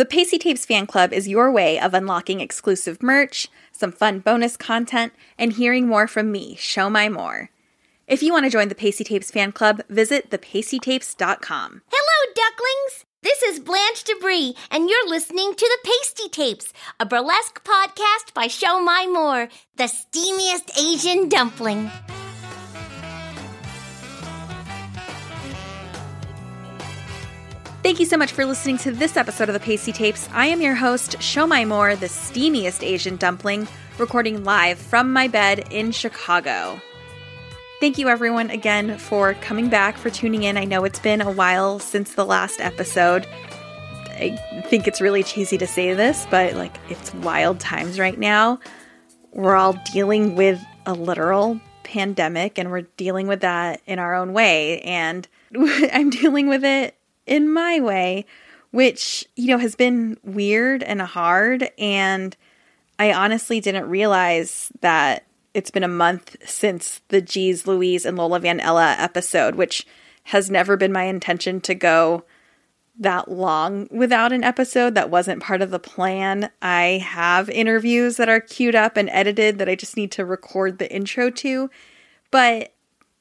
The Pastie Tapes fan club is your way of unlocking exclusive merch, some fun bonus content, and hearing more from me, Show My More. If you want to join the Pastie Tapes fan club, visit thepastietapes.com. Hello, ducklings! This is Blanche Debris, and you're listening to The Pastie Tapes, a burlesque podcast by Show My More, the steamiest Asian dumpling. Thank you so much for listening to this episode of the Pastie Tapes. I am your host, Show My More, the steamiest Asian dumpling, recording live from my bed in Chicago. Thank you, everyone, again for coming back, for tuning in. I know it's been a while since the last episode. I think it's really cheesy to say this, but like it's wild times right now. We're all dealing with a literal pandemic and we're dealing with that in our own way. And I'm dealing with it in my way, which, you know, has been weird and hard. And I honestly didn't realize that it's been a month since the G's Louise and Lola Van Ella episode, which has never been my intention to go that long without an episode that wasn't part of the plan. I have interviews that are queued up and edited that I just need to record the intro to, but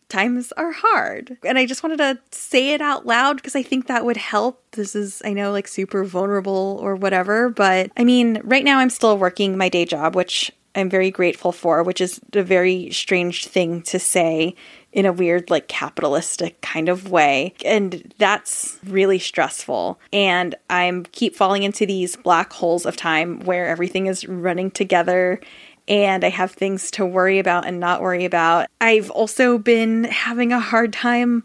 times are hard. And I just wanted to say it out loud because I think that would help. This is, I know, like super vulnerable or whatever, but I mean, right now I'm still working my day job, which I'm very grateful for, which is a very strange thing to say in a weird, like capitalistic kind of way. And that's really stressful. And I'm keep falling into these black holes of time where everything is running together and I have things to worry about and not worry about. I've also been having a hard time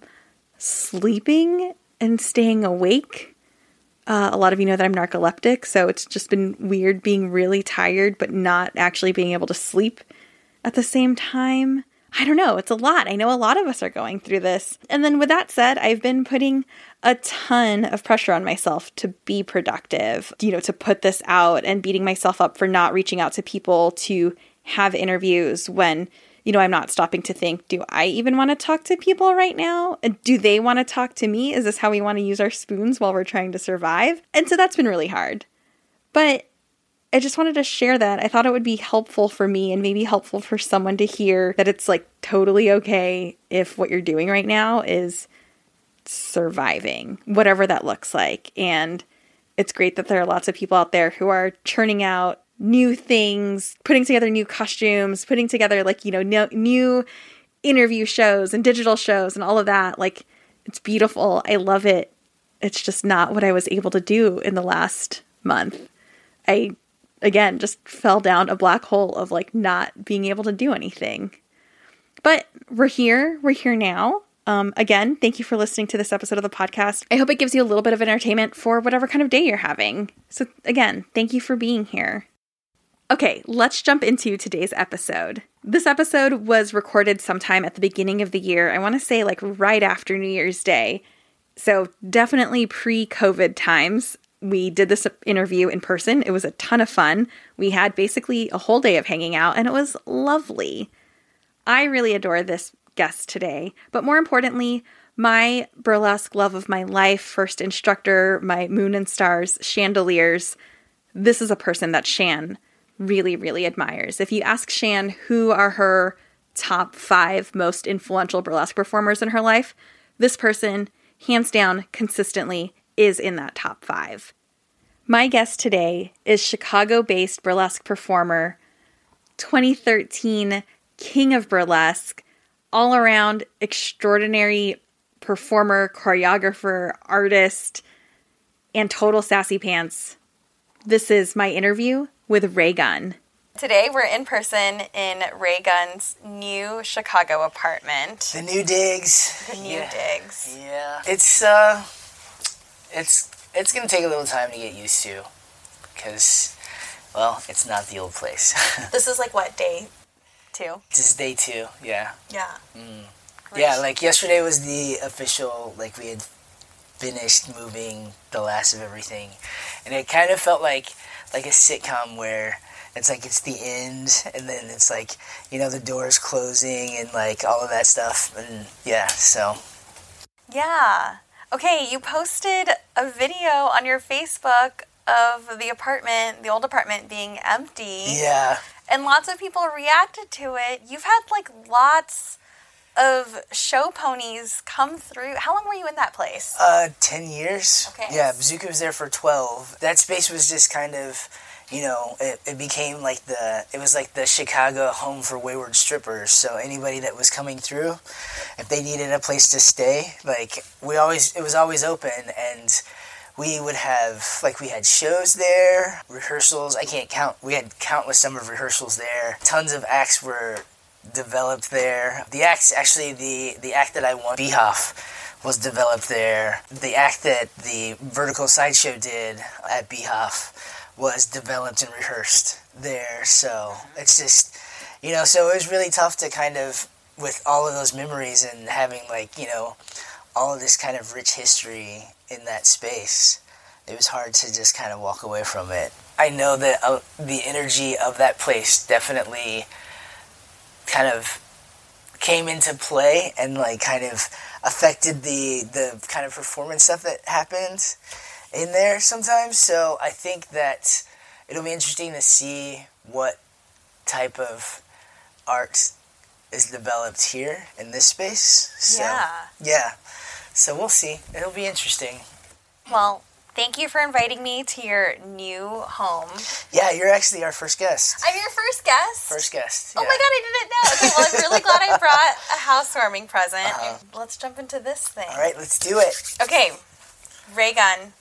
sleeping and staying awake uh, a lot of you know that I'm narcoleptic, so it's just been weird being really tired but not actually being able to sleep at the same time. I don't know, it's a lot. I know a lot of us are going through this. And then with that said, I've been putting a ton of pressure on myself to be productive, you know, to put this out and beating myself up for not reaching out to people to have interviews when you know, I'm not stopping to think, do I even want to talk to people right now? Do they want to talk to me? Is this how we want to use our spoons while we're trying to survive? And so that's been really hard. But I just wanted to share that. I thought it would be helpful for me and maybe helpful for someone to hear that it's like totally okay if what you're doing right now is surviving, whatever that looks like. And it's great that there are lots of people out there who are churning out new things, putting together new costumes, putting together like, you know, no, new interview shows and digital shows and all of that. Like it's beautiful. I love it. It's just not what I was able to do in the last month. I again just fell down a black hole of like not being able to do anything. But we're here. We're here now. Um, again, thank you for listening to this episode of the podcast. I hope it gives you a little bit of entertainment for whatever kind of day you're having. So, again, thank you for being here. Okay, let's jump into today's episode. This episode was recorded sometime at the beginning of the year. I want to say like right after New Year's Day. So, definitely pre COVID times. We did this interview in person. It was a ton of fun. We had basically a whole day of hanging out, and it was lovely. I really adore this guest today, but more importantly, my burlesque love of my life, first instructor, my moon and stars, chandeliers. This is a person that Shan really, really admires. If you ask Shan who are her top five most influential burlesque performers in her life, this person, hands down, consistently is in that top five. My guest today is Chicago based burlesque performer, 2013 King of Burlesque, all around extraordinary performer, choreographer, artist, and total sassy pants. This is my interview with Ray Gunn. Today we're in person in Ray Gunn's new Chicago apartment. The new digs. The new yeah. digs. Yeah. It's uh it's it's to take a little time to get used to cuz well, it's not the old place. this is like what day 2? This is day 2. Yeah. Yeah. Mm. Yeah, like yesterday was the official like we had finished moving the last of everything. And it kind of felt like like a sitcom where it's like it's the end and then it's like you know the doors closing and like all of that stuff and yeah so yeah okay you posted a video on your facebook of the apartment, the old apartment, being empty. Yeah. And lots of people reacted to it. You've had like lots of show ponies come through. How long were you in that place? Uh, 10 years. Okay. Yeah, Bazuka was there for 12. That space was just kind of, you know, it, it became like the, it was like the Chicago home for wayward strippers. So anybody that was coming through, if they needed a place to stay, like, we always, it was always open and we would have, like, we had shows there, rehearsals. I can't count. We had countless number of rehearsals there. Tons of acts were developed there. The act, actually, the, the act that I won, BHoF, was developed there. The act that the Vertical Sideshow did at BHoF was developed and rehearsed there. So it's just, you know, so it was really tough to kind of, with all of those memories and having, like, you know, all of this kind of rich history in that space, it was hard to just kind of walk away from it. I know that uh, the energy of that place definitely kind of came into play and like kind of affected the the kind of performance stuff that happened in there sometimes. So I think that it'll be interesting to see what type of art is developed here in this space. So, Yeah. Yeah. So we'll see. It'll be interesting. Well, thank you for inviting me to your new home. Yeah, you're actually our first guest. I'm your first guest. First guest. Oh my god, I didn't know. Okay, well, I'm really glad I brought a housewarming present. Uh-huh. Let's jump into this thing. All right, let's do it. Okay, Ray Gunn,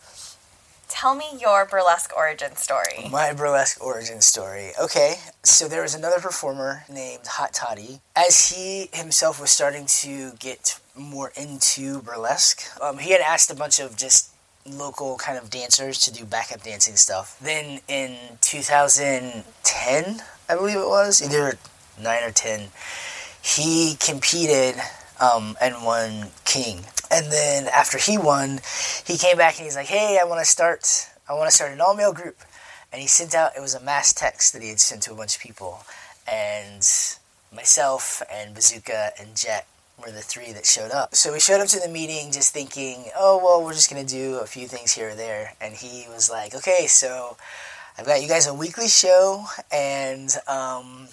tell me your burlesque origin story. My burlesque origin story. Okay, so there was another performer named Hot Toddy. As he himself was starting to get more into burlesque, um, he had asked a bunch of just local kind of dancers to do backup dancing stuff. Then in 2010, I believe it was, either 9 or 10, he competed um, and won King. And then after he won, he came back and he's like, "Hey, I want to start. I want to start an all male group." And he sent out it was a mass text that he had sent to a bunch of people, and myself and Bazuka and Jett were the three that showed up. So we showed up to the meeting just thinking, "Oh well, we're just gonna do a few things here or there." And he was like, "Okay, so I've got you guys a weekly show, and um,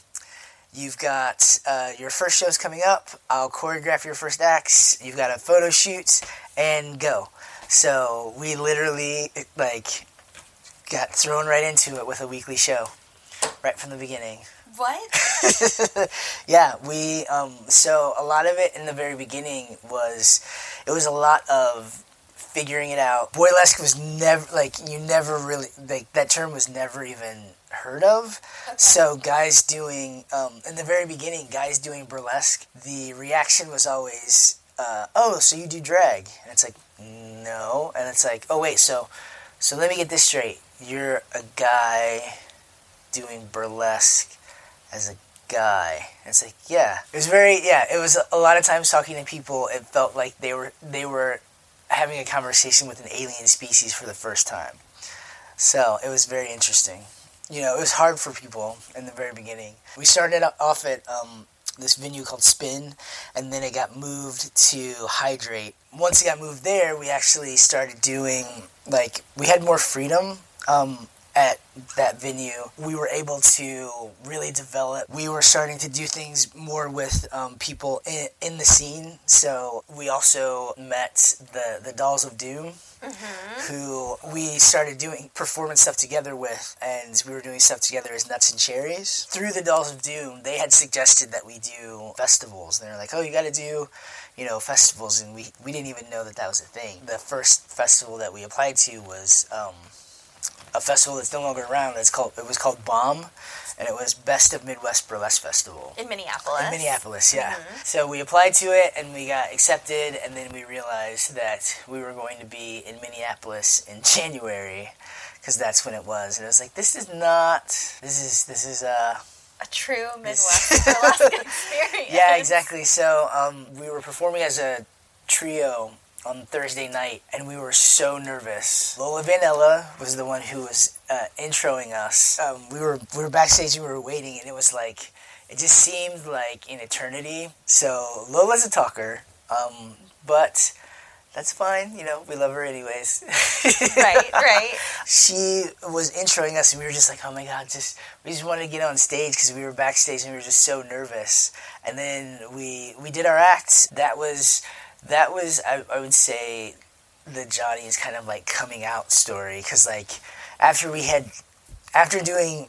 You've got uh, your first show's coming up. I'll choreograph your first acts. You've got a photo shoot, and go. So we literally like got thrown right into it with a weekly show, right from the beginning. What? yeah, we um, so a lot of it in the very beginning was it was a lot of figuring it out. Boylesque was never like you never really like that term was never even heard of. So guys doing um, in the very beginning, guys doing burlesque, the reaction was always, uh, "Oh, so you do drag?" And it's like, "No," and it's like, "Oh wait, so so let me get this straight. You're a guy doing burlesque as a guy." And it's like, yeah, it was very yeah. It was a lot of times talking to people. It felt like they were they were having a conversation with an alien species for the first time. So it was very interesting. You know, it was hard for people in the very beginning. We started off at um, this venue called Spin, and then it got moved to Hydrate. Once it got moved there, we actually started doing, like, we had more freedom um, at that venue. We were able to really develop. We were starting to do things more with um, people in, in the scene. So we also met the, the Dolls of Doom who we started doing performance stuff together with, and we were doing stuff together as Nuts and Cherries. Through the Dolls of Doom, they had suggested that we do festivals. And they're like, oh, you got to do, you know, festivals, and we, we didn't even know that that was a thing. The first festival that we applied to was um, a festival that's no longer around. It's called it was called BOMB, and it was Best of Midwest Burlesque Festival. In Minneapolis. In Minneapolis, yeah. So we applied to it and we got accepted, and then we realized that we were going to be in Minneapolis in January because that's when it was. And I was like, this is not. This is this is uh. A true Midwest burlesque experience. Yeah, exactly. So um, we were performing as a trio on Thursday night, and we were so nervous. Lola van Ella was the one who was uh, introing us. Um, we were we were backstage we were waiting, and it was like it just seemed like an eternity. So Lola's a talker, um, but that's fine. You know, we love her anyways. right, right. She was introing us, and we were just like, oh my god, just we just wanted to get on stage because we were backstage and we were just so nervous. And then we we did our act. That was that was I, I would say the Johnny's kind of like coming out story because like after we had after doing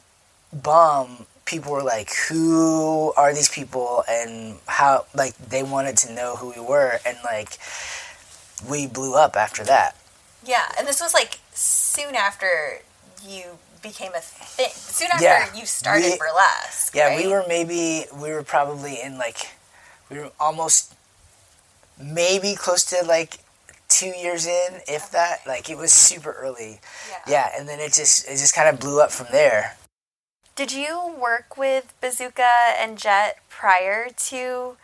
BOMB people were like who are these people and how like they wanted to know who we were and like we blew up after that. Yeah, and this was like soon after you became a thing. Soon after yeah, you started we, burlesque. Yeah, right? we were maybe we were probably in like we were almost maybe close to like two years in, if that. Like it was super early. Yeah. yeah, and then it just it just kind of blew up from there. Did you work with Bazuka and Jett prior to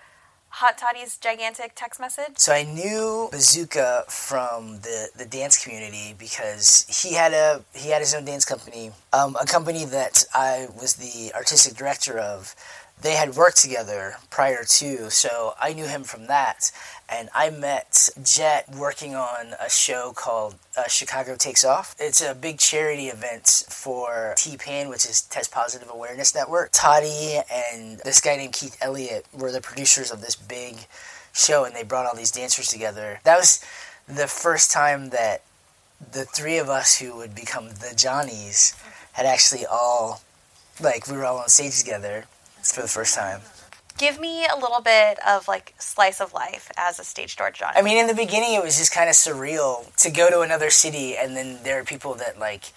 Hot Toddy's gigantic text message? So I knew Bazuka from the, the dance community because he had a he had his own dance company, um, a company that I was the artistic director of. They had worked together prior to, so I knew him from that and I met Jett working on a show called uh, Chicago Takes Off. It's a big charity event for T-PAN, which is Test Positive Awareness Network. Toddy and this guy named Keith Elliott were the producers of this big show, and they brought all these dancers together. That was the first time that the three of us who would become the Johnnies had actually all, like, we were all on stage together for the first time give me a little bit of like slice of life as a stage door Johnny. I mean, in the beginning, it was just kind of surreal to go to another city, and then there are people that like,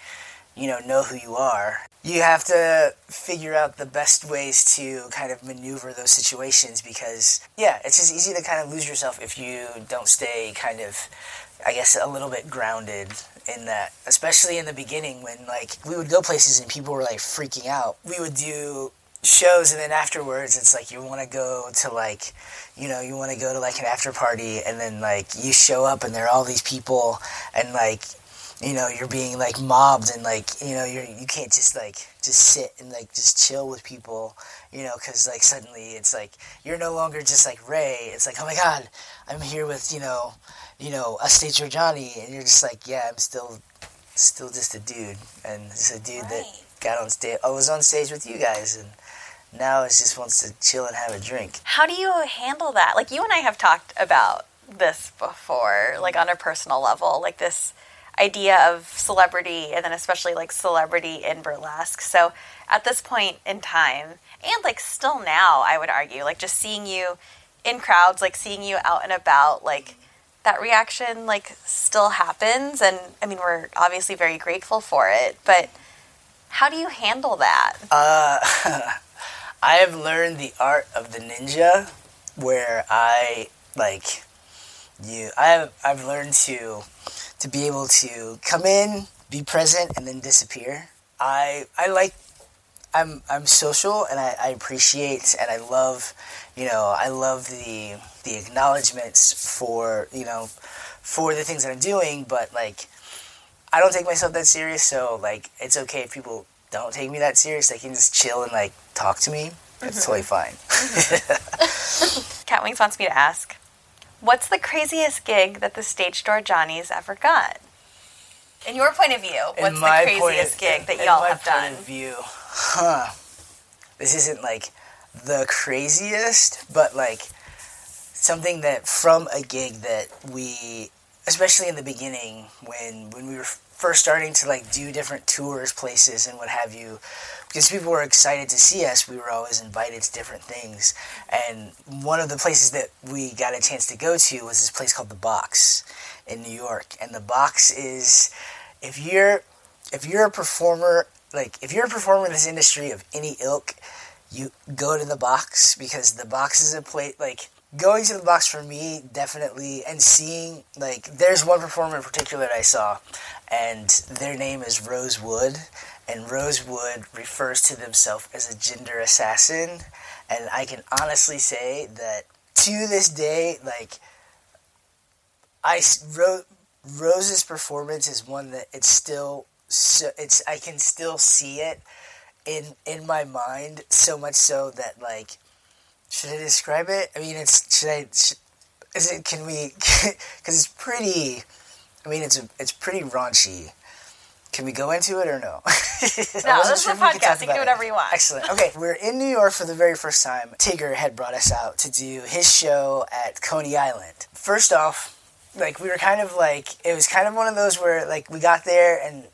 you know, know who you are. You have to figure out the best ways to kind of maneuver those situations because, yeah, it's just easy to kind of lose yourself if you don't stay kind of, I guess, a little bit grounded in that, especially in the beginning when like we would go places and people were like freaking out. We would do shows and then afterwards it's like you want to go to like you know you want to go to like an after party and then like you show up and there are all these people and like you know you're being like mobbed and like you know you're you can't just like just sit and like just chill with people you know because like suddenly it's like you're no longer just like ray it's like oh my god i'm here with you know you know a stage door johnny and you're just like yeah i'm still still just a dude and just a dude right. that got on stage i was on stage with you guys and now it just wants to chill and have a drink. How do you handle that? Like you and I have talked about this before, like on a personal level, like this idea of celebrity and then especially like celebrity in burlesque. So at this point in time, and like still now, I would argue, like just seeing you in crowds, like seeing you out and about, like that reaction like still happens and I mean we're obviously very grateful for it, but how do you handle that? Uh I have learned the art of the ninja where I like you I have I've learned to to be able to come in, be present and then disappear. I I like I'm I'm social and I, I appreciate and I love you know, I love the the acknowledgments for, you know, for the things that I'm doing, but like I don't take myself that serious, so like it's okay if people don't take me that serious. They can just chill and like talk to me. It's mm-hmm. totally fine. Mm-hmm. Cat Wings wants me to ask, what's the craziest gig that the stage door Johnny's ever got? In your point of view, what's the craziest of, gig that y'all have done? In my point of view, huh? This isn't like the craziest, but like something that from a gig that we, especially in the beginning when when we were first starting to like do different tours, places, and what have you, because people were excited to see us, we were always invited to different things. And one of the places that we got a chance to go to was this place called the Box in New York. And the Box is if you're if you're a performer, like if you're a performer in this industry of any ilk, you go to the Box because the Box is a place like going to the box for me definitely and seeing like there's one performer in particular that I saw and their name is Rose Wood and Rose Wood refers to themselves as a gender assassin and I can honestly say that to this day like I Ro- Rose's performance is one that it's still so it's I can still see it in in my mind so much so that like should I describe it? I mean, it's should I? Should, is it? Can we? Because it's pretty. I mean, it's a, it's pretty raunchy. Can we go into it or no? no, this is a podcast. You can do whatever you want. Excellent. Okay, we're in New York for the very first time. Tigger had brought us out to do his show at Coney Island. First off, like we were kind of like it was kind of one of those where like we got there and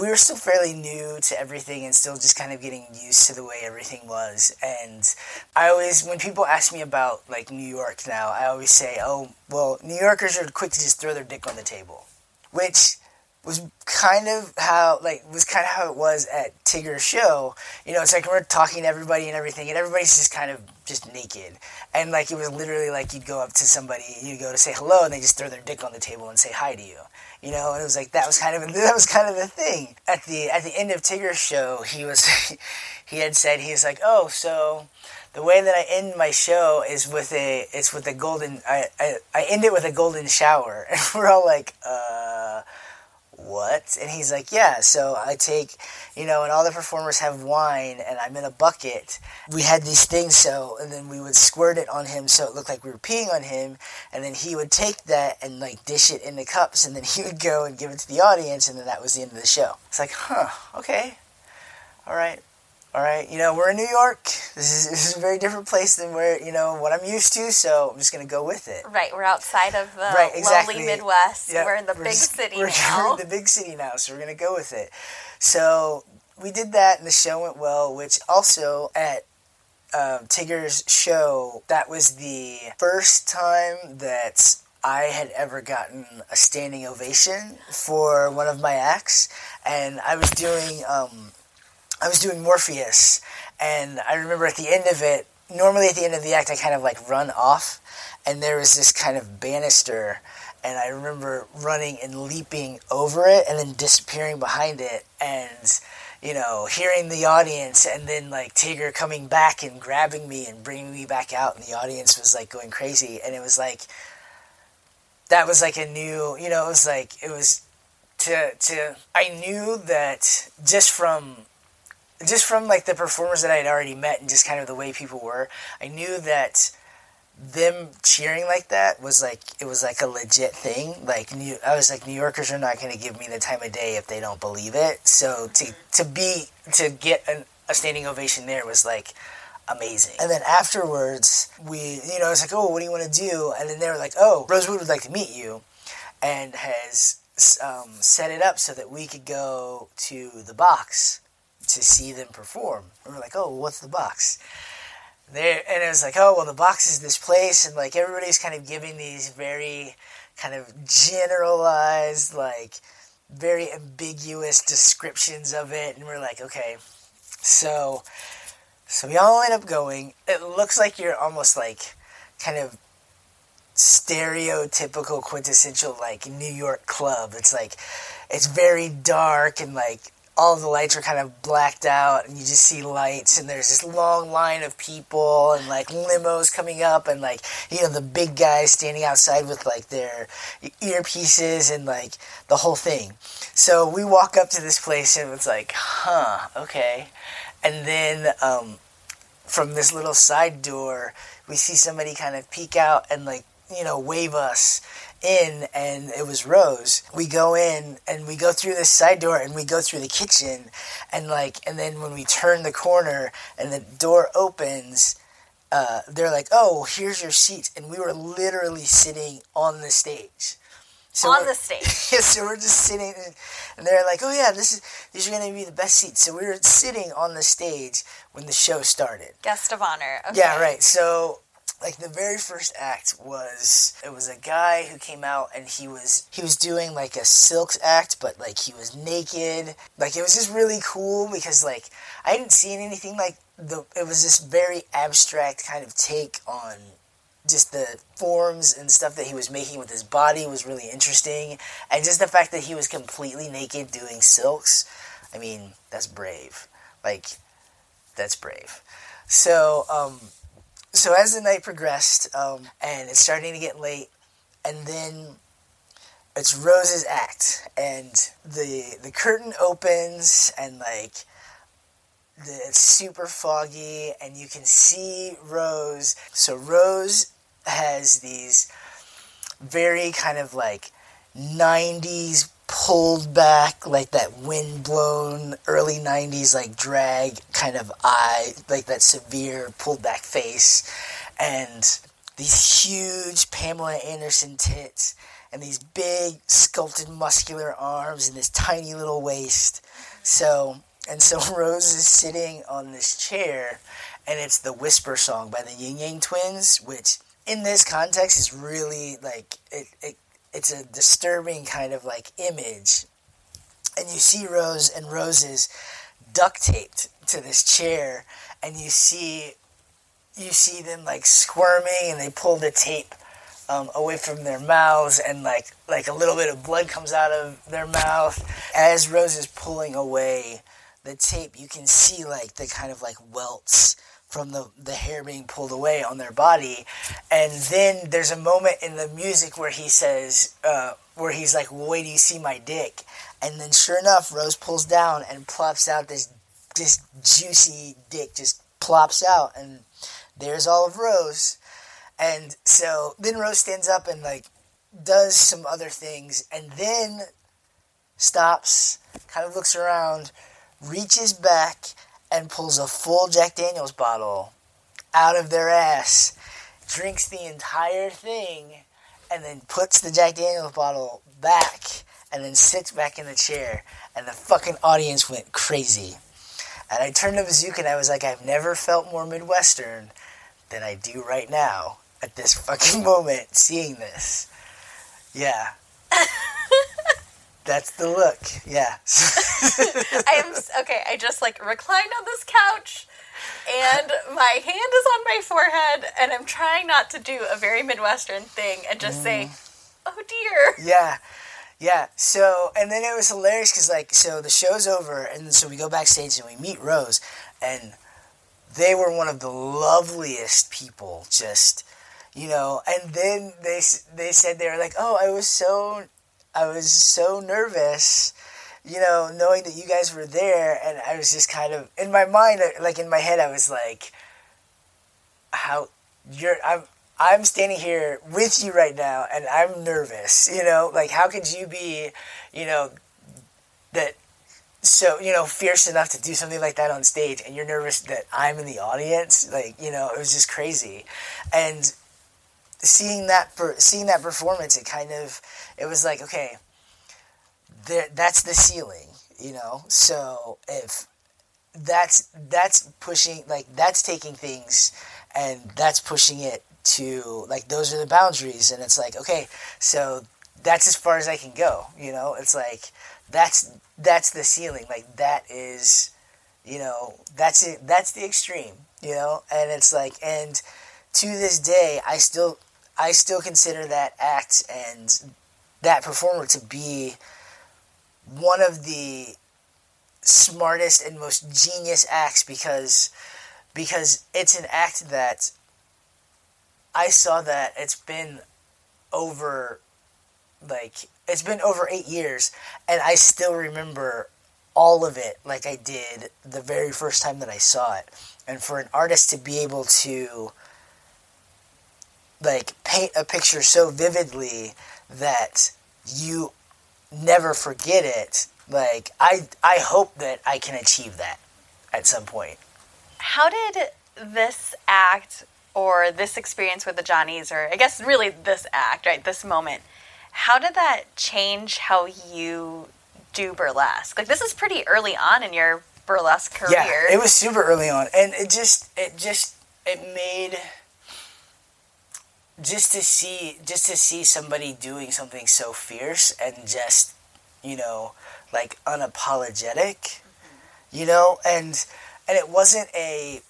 we were still fairly new to everything and still just kind of getting used to the way everything was. And I always, when people ask me about like New York now, I always say, oh, well, New Yorkers are quick to just throw their dick on the table, which was kind of how like was kind of how it was at Tigger's show. You know, it's like we're talking to everybody and everything, and everybody's just kind of just naked, and like it was literally like you'd go up to somebody, you'd go to say hello, and they just throw their dick on the table and say hi to you. You know, and it was like that was kind of that was kind of the thing at the at the end of Tigger's show. He was he had said he was like, oh, so the way that I end my show is with a it's with a golden I I, I end it with a golden shower, and we're all like, uh what? And he's like, yeah. So I take, you know, and all the performers have wine, and I'm in a bucket. We had these things, so, and then we would squirt it on him so it looked like we were peeing on him, and then he would take that and like dish it in the cups, and then he would go and give it to the audience, and then that was the end of the show. It's like, huh, okay, all right all right, you know, we're in New York. This is, this is a very different place than where, you know, what I'm used to, so I'm just going to go with it. Right, we're outside of the right, exactly. lonely Midwest. Yeah, we're in the big just, city we're, now. We're in the big city now, so we're going to go with it. So we did that, and the show went well, which also at um, Tigger's show, that was the first time that I had ever gotten a standing ovation for one of my acts, and I was doing... Um, I was doing Morpheus, and I remember at the end of it, normally at the end of the act, I kind of like run off, and there was this kind of banister, and I remember running and leaping over it and then disappearing behind it, and you know, hearing the audience, and then like Tigger coming back and grabbing me and bringing me back out, and the audience was like going crazy, and it was like that was like a new, you know, it was like it was to to I knew that just from just from like the performers that I had already met and just kind of the way people were, I knew that them cheering like that was like it was like a legit thing. Like New, I was like New Yorkers are not going to give me the time of day if they don't believe it. So to to be to get an, a standing ovation there was like amazing. And then afterwards, we you know it's like oh what do you want to do? And then they were like oh Rose Wood would like to meet you, and has um, set it up so that we could go to the box to see them perform. And we're like, oh, what's the box? There, and it was like, oh, well, the box is this place, and like everybody's kind of giving these very kind of generalized, like very ambiguous descriptions of it, and we're like, okay, so, so we all end up going. It looks like you're almost like kind of stereotypical quintessential like New York club. It's like it's very dark and like all the lights are kind of blacked out and you just see lights and there's this long line of people and like limos coming up and like you know the big guys standing outside with like their earpieces and like the whole thing. So we walk up to this place and it's like huh okay. And then um, from this little side door we see somebody kind of peek out and like you know wave us in and it was Rose. We go in and we go through this side door and we go through the kitchen and like and then when we turn the corner and the door opens, uh, they're like, "Oh, here's your seats," and we were literally sitting on the stage. So on the stage. Yeah, so we're just sitting, and they're like, "Oh yeah, this is these are going to be the best seats." So we were sitting on the stage when the show started. Guest of honor. Okay. Yeah, right. So like the very first act was it was a guy who came out and he was he was doing like a silks act but like he was naked. Like it was just really cool because like i didn't see anything like the it was this very abstract kind of take on just the forms and stuff that he was making with his body was really interesting. And just the fact that he was completely naked doing silks i mean that's brave. Like that's brave. So um so as the night progressed, um, and it's starting to get late, and then it's Rose's act, and the the curtain opens, and like the, it's super foggy, and you can see Rose. So Rose has these very kind of like 90s pulled back like that wind blown early 90s like drag kind of eye like that severe pulled back face and these huge Pamela Anderson tits and these big sculpted muscular arms and this tiny little waist. So and so Rose is sitting on this chair and it's the Whisper song by the Ying Yang Twins which in this context is really like it, it it's a disturbing kind of like image. And you see Rose and Rose's duct taped to this chair and you see you see them like squirming and they pull the tape um, away from their mouths and like like a little bit of blood comes out of their mouth as Rose is pulling away the tape you can see like the kind of like welts from the, the hair being pulled away on their body. And then there's a moment in the music where he says, uh, where he's like, well, wait do you see my dick? And then sure enough, Rose pulls down and plops out this, this juicy dick just plops out. And there's all of Rose. And so then Rose stands up and like does some other things and then stops, kind of looks around, reaches back and pulls a full Jack Daniels bottle out of their ass, drinks the entire thing, and then puts the Jack Daniels bottle back and then sits back in the chair. And the fucking audience went crazy. And I turned to Bazuka and I was like, I've never felt more Midwestern than I do right now at this fucking moment seeing this. Yeah. That's the look. Yeah. I am okay. I just like reclined on this couch, and my hand is on my forehead, and I'm trying not to do a very Midwestern thing and just mm. say, "Oh dear." Yeah. Yeah. So, and then it was hilarious because, like, so the show's over, and so we go backstage and we meet Rose, and they were one of the loveliest people. Just, you know, and then they they said they were like, "Oh, I was so I was so nervous, you know, knowing that you guys were there, and I was just kind of in my mind, uh, like in my head, I was like, "How you're? I'm I'm standing here with you right now, and I'm nervous. You know, like how could you be, you know, that." So you know, fierce enough to do something like that on stage, and you're nervous that I'm in the audience. Like you know, it was just crazy, and seeing that per, seeing that performance, it kind of it was like okay, there that's the ceiling, you know. So if that's that's pushing like that's taking things and that's pushing it to like those are the boundaries. And it's like okay so that's as far as i can go you know? It's like that's that's the ceiling. Like that is you know that's it that's the extreme you know? And it's like and to this day i still I still consider that act and that performer to be one of the smartest and most genius acts because because it's an act that I saw that it's been over like it's been over 8 years and I still remember all of it like I did the very first time that I saw it. And for an artist to be able to like paint a picture so vividly that you never forget it. Like I I hope that I can achieve that at some point. How did this act or this experience with the Johnnies or I guess really this act, right? This moment. How did that change how you do burlesque? Like this is pretty early on in your burlesque career. Yeah, it was super early on and it just it just it made just to see just to see somebody doing something so fierce and just you know like unapologetic mm-hmm. you know and and it wasn't a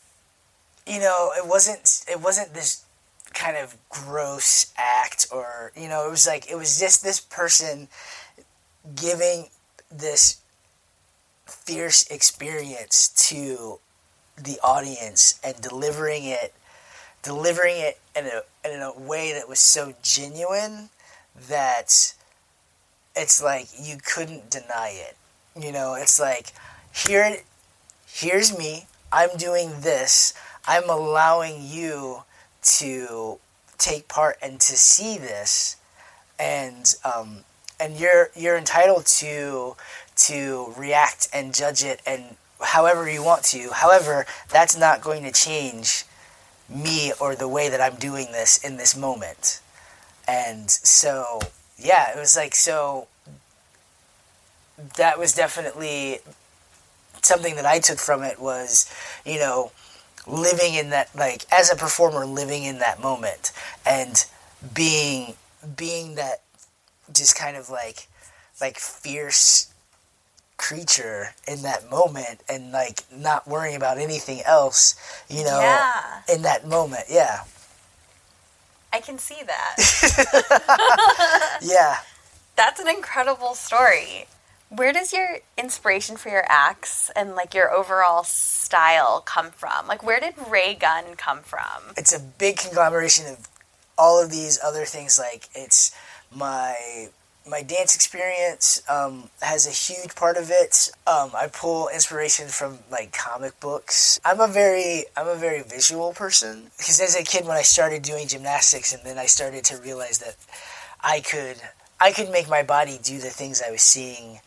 you know it wasn't it wasn't this kind of gross act or you know it was like it was just this person giving this fierce experience to the audience and delivering it delivering it in a in a way that was so genuine that it's like you couldn't deny it. You know, it's like here here's me. I'm doing this. I'm allowing you to take part and to see this and um, and you're you're entitled to to react and judge it and however you want to however that's not going to change me or the way that I'm doing this in this moment. And so yeah it was like so that was definitely something that I took from it was you know living in that like as a performer living in that moment and being being that just kind of like like fierce creature in that moment and like not worrying about anything else you know yeah. in that moment yeah i can see that yeah that's an incredible story where does your inspiration for your acts and like your overall style come from? Like, where did Ray Gunn come from? It's a big conglomeration of all of these other things. Like, it's my my dance experience um, has a huge part of it. Um, I pull inspiration from like comic books. I'm a very I'm a very visual person because as a kid when I started doing gymnastics and then I started to realize that I could I could make my body do the things I was seeing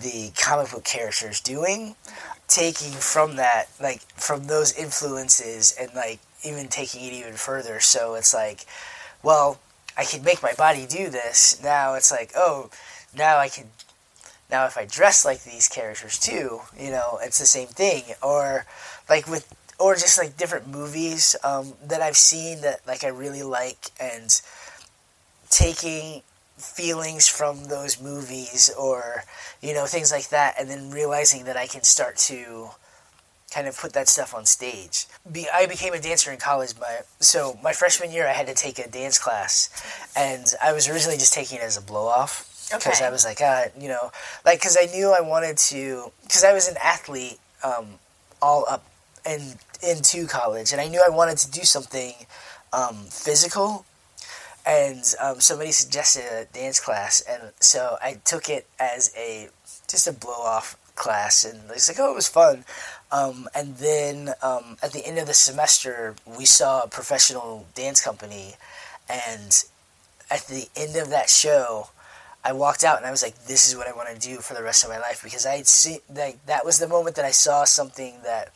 the comic book characters doing, taking from that, like from those influences, and like even taking it even further. So it's like, well, I can make my body do this. Now it's like, oh, now I can. Now if I dress like these characters too, you know, it's the same thing. Or like with, or just like different movies um, that I've seen that like I really like and taking feelings from those movies or you know things like that and then realizing that I can start to kind of put that stuff on stage. Be, I became a dancer in college, but so my freshman year I had to take a dance class, and I was originally just taking it as a blow off because okay. I was like, ah, you know, like because I knew I wanted to because I was an athlete um, all up and into college, and I knew I wanted to do something um, physical and um, somebody suggested a dance class, and so I took it as a just a blow off class, and it's like, oh, it was fun. Um, and then um, at the end of the semester, we saw a professional dance company, and at the end of that show, I walked out and I was like, this is what I want to do for the rest of my life because I had seen like that was the moment that I saw something that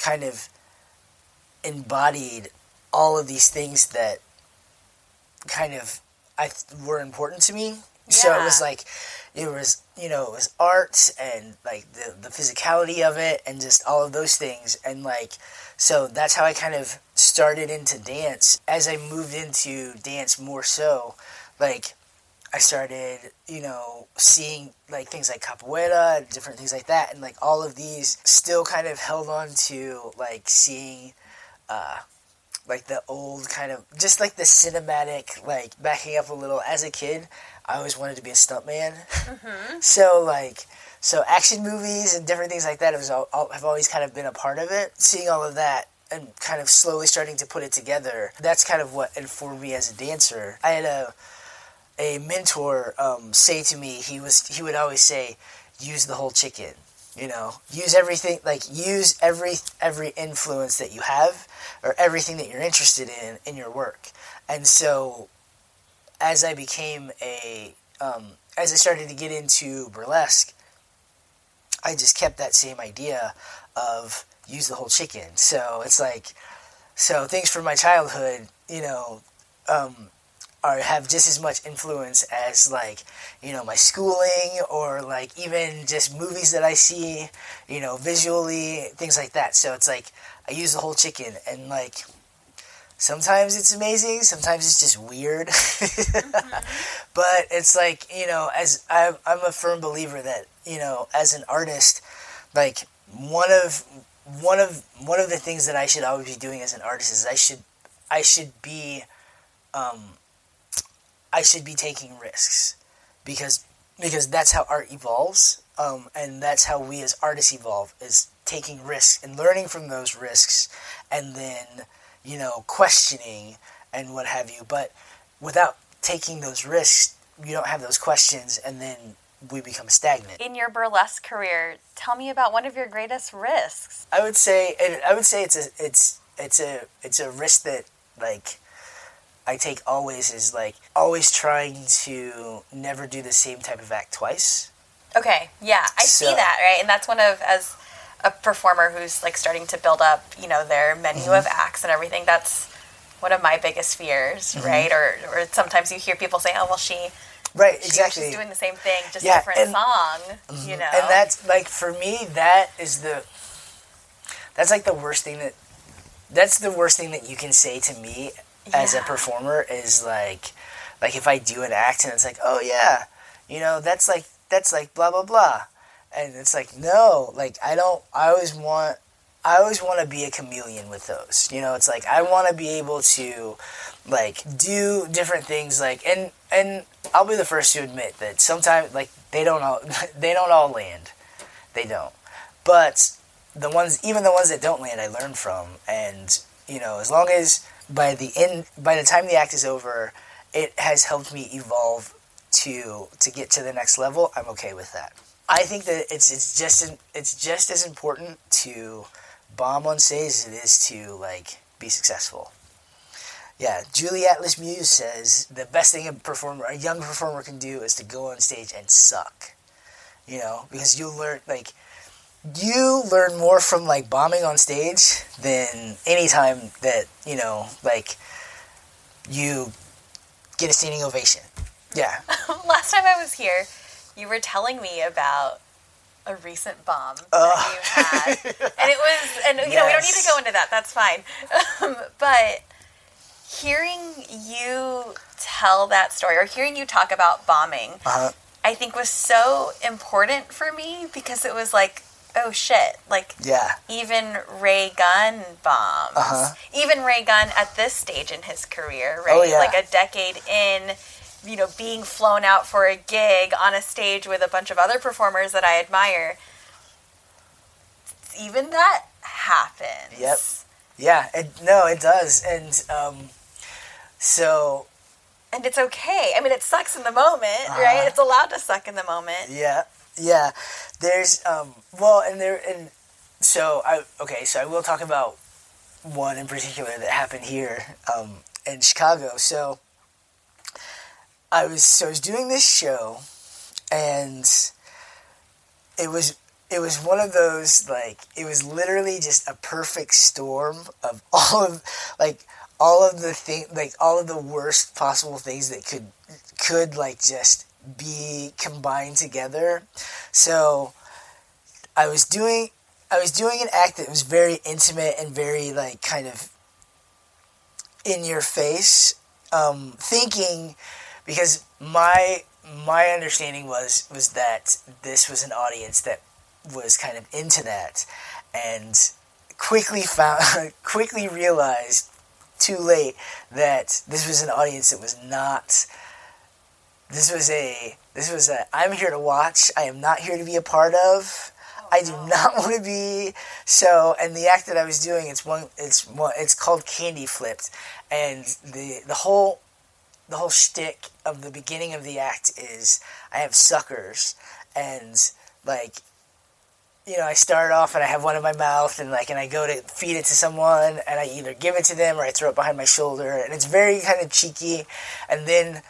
kind of embodied all of these things that kind of I were important to me. Yeah. So it was like it was you know it was art and like the the physicality of it and just all of those things. And like so that's how I kind of started into dance. As I moved into dance more so like I started you know seeing like things like capoeira and different things like that. And like all of these still kind of held on to like seeing uh like the old kind of just like the cinematic like backing up a little. As a kid i always wanted to be a stuntman. Mm-hmm. so like so action movies and different things like that have, all, have always kind of been a part of it. Seeing all of that and kind of slowly starting to put it together that's kind of what informed me as a dancer. I had a a mentor um, say to me he was he would always say use the whole chicken you know? Use everything like use every every influence that you have or everything that you're interested in in your work. And so as i became a um, as i started to get into burlesque i just kept that same idea of use the whole chicken so it's like so things from my childhood you know um, are have just as much influence as like you know my schooling or like even just movies that I see, you know, visually things like that. So it's like I use the whole chicken and like sometimes it's amazing, sometimes it's just weird. mm-hmm. But it's like you know, as I'm, I'm a firm believer that you know, as an artist, like one of one of one of the things that I should always be doing as an artist is I should I should be um, I should be taking risks because because that's how art evolves, um, and that's how we as artists evolve is taking risks and learning from those risks, and then you know questioning and what have you. But without taking those risks, you don't have those questions, and then we become stagnant. In your burlesque career, tell me about one of your greatest risks. I would say, and I would say it's a it's it's a it's a risk that like I take always is like always trying to never do the same type of act twice. Okay, yeah, I So- see that, right? And that's one of as a performer who's like starting to build up, you know, their menu Mm-hmm. of acts and everything. That's one of my biggest fears, Mm-hmm. right? Or or sometimes you hear people say, "Oh, well, she, Right, she exactly. she's doing the same thing, just Yeah, different and- song," you know. And that's like for me, that is the that's like the worst thing that that's the worst thing that you can say to me as a performer is like like if I do an act and it's like, oh yeah, you know, that's like that's like blah blah blah. And it's like, no, like I don't I always want I always want to be a chameleon with those. You know, it's like I want to be able to like do different things like and and I'll be the first to admit that sometimes like they don't all they don't all land. They don't. But the ones even the ones that don't land I learn from and you know, as long as by the end by the time the act is over, it has helped me evolve to to get to the next level, I'm okay with that. I think that it's it's just it's just as important to bomb on stage as it is to like be successful. Yeah, Julie Atlas Muz says the best thing a performer, a young performer can do is to go on stage and suck. You know, because you learn like you learn more from like bombing on stage than any time that you know like you get a standing ovation. Yeah. Last time I was here, you were telling me about a recent bomb Ugh. that you had, and it was, and you know, we don't need to go into that. That's fine. Um, but hearing you tell that story, or hearing you talk about bombing, Uh-huh. I think was so important for me because it was like, oh shit, like Yeah. even Ray Gunn bombs. Uh-huh. Even Ray Gunn at this stage in his career, right? Oh, yeah. Like a decade in, you know, being flown out for a gig on a stage with a bunch of other performers that I admire. Even that happens. Yep. Yeah. It, no, it does. And um, so And it's okay. I mean, it sucks in the moment, Uh-huh. right? It's allowed to suck in the moment. Yeah, yeah. There's um well, and there and so I okay, so I will talk about one in particular that happened here um in Chicago. So I was so I was doing this show and it was it was one of those like it was literally just a perfect storm of all of like all of the thing like all of the worst possible things that could could like just be combined together. So I was doing I was doing an act that was very intimate and very like kind of in your face, um, thinking because my my understanding was was that this was an audience that was kind of into that and quickly found quickly realized too late that this was an audience that was not this was a this was a I'm here to watch. I am not here to be a part of. Oh, I do not want to be so. And the act that I was doing, it's one. It's one. It's called Candy Flipped, and the the whole the whole shtick of the beginning of the act is I have suckers, and like you know, I start off and I have one in my mouth and like and I go to feed it to someone and I either give it to them or I throw it behind my shoulder and it's very kind of cheeky and then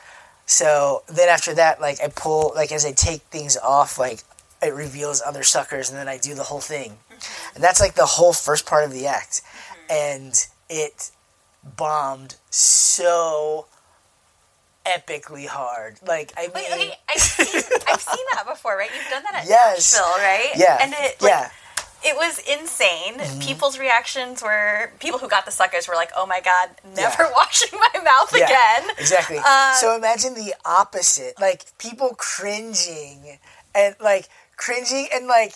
so then after that like I pull like as I take things off like it reveals other suckers and then I do the whole thing. And that's like the whole first part of the act. Mm-hmm. And it bombed so epically hard. Like I mean Wait, okay, I've seen, I've seen that before, right? You've done that at Yes. Nashville, right? Yeah. And it, like, yeah. it was insane. Mm-hmm. People's reactions were people who got the suckers were like, "Oh my god, never Yeah. washing my mouth Yeah, again." Exactly. Uh, so imagine the opposite. Like people cringing and like cringing and like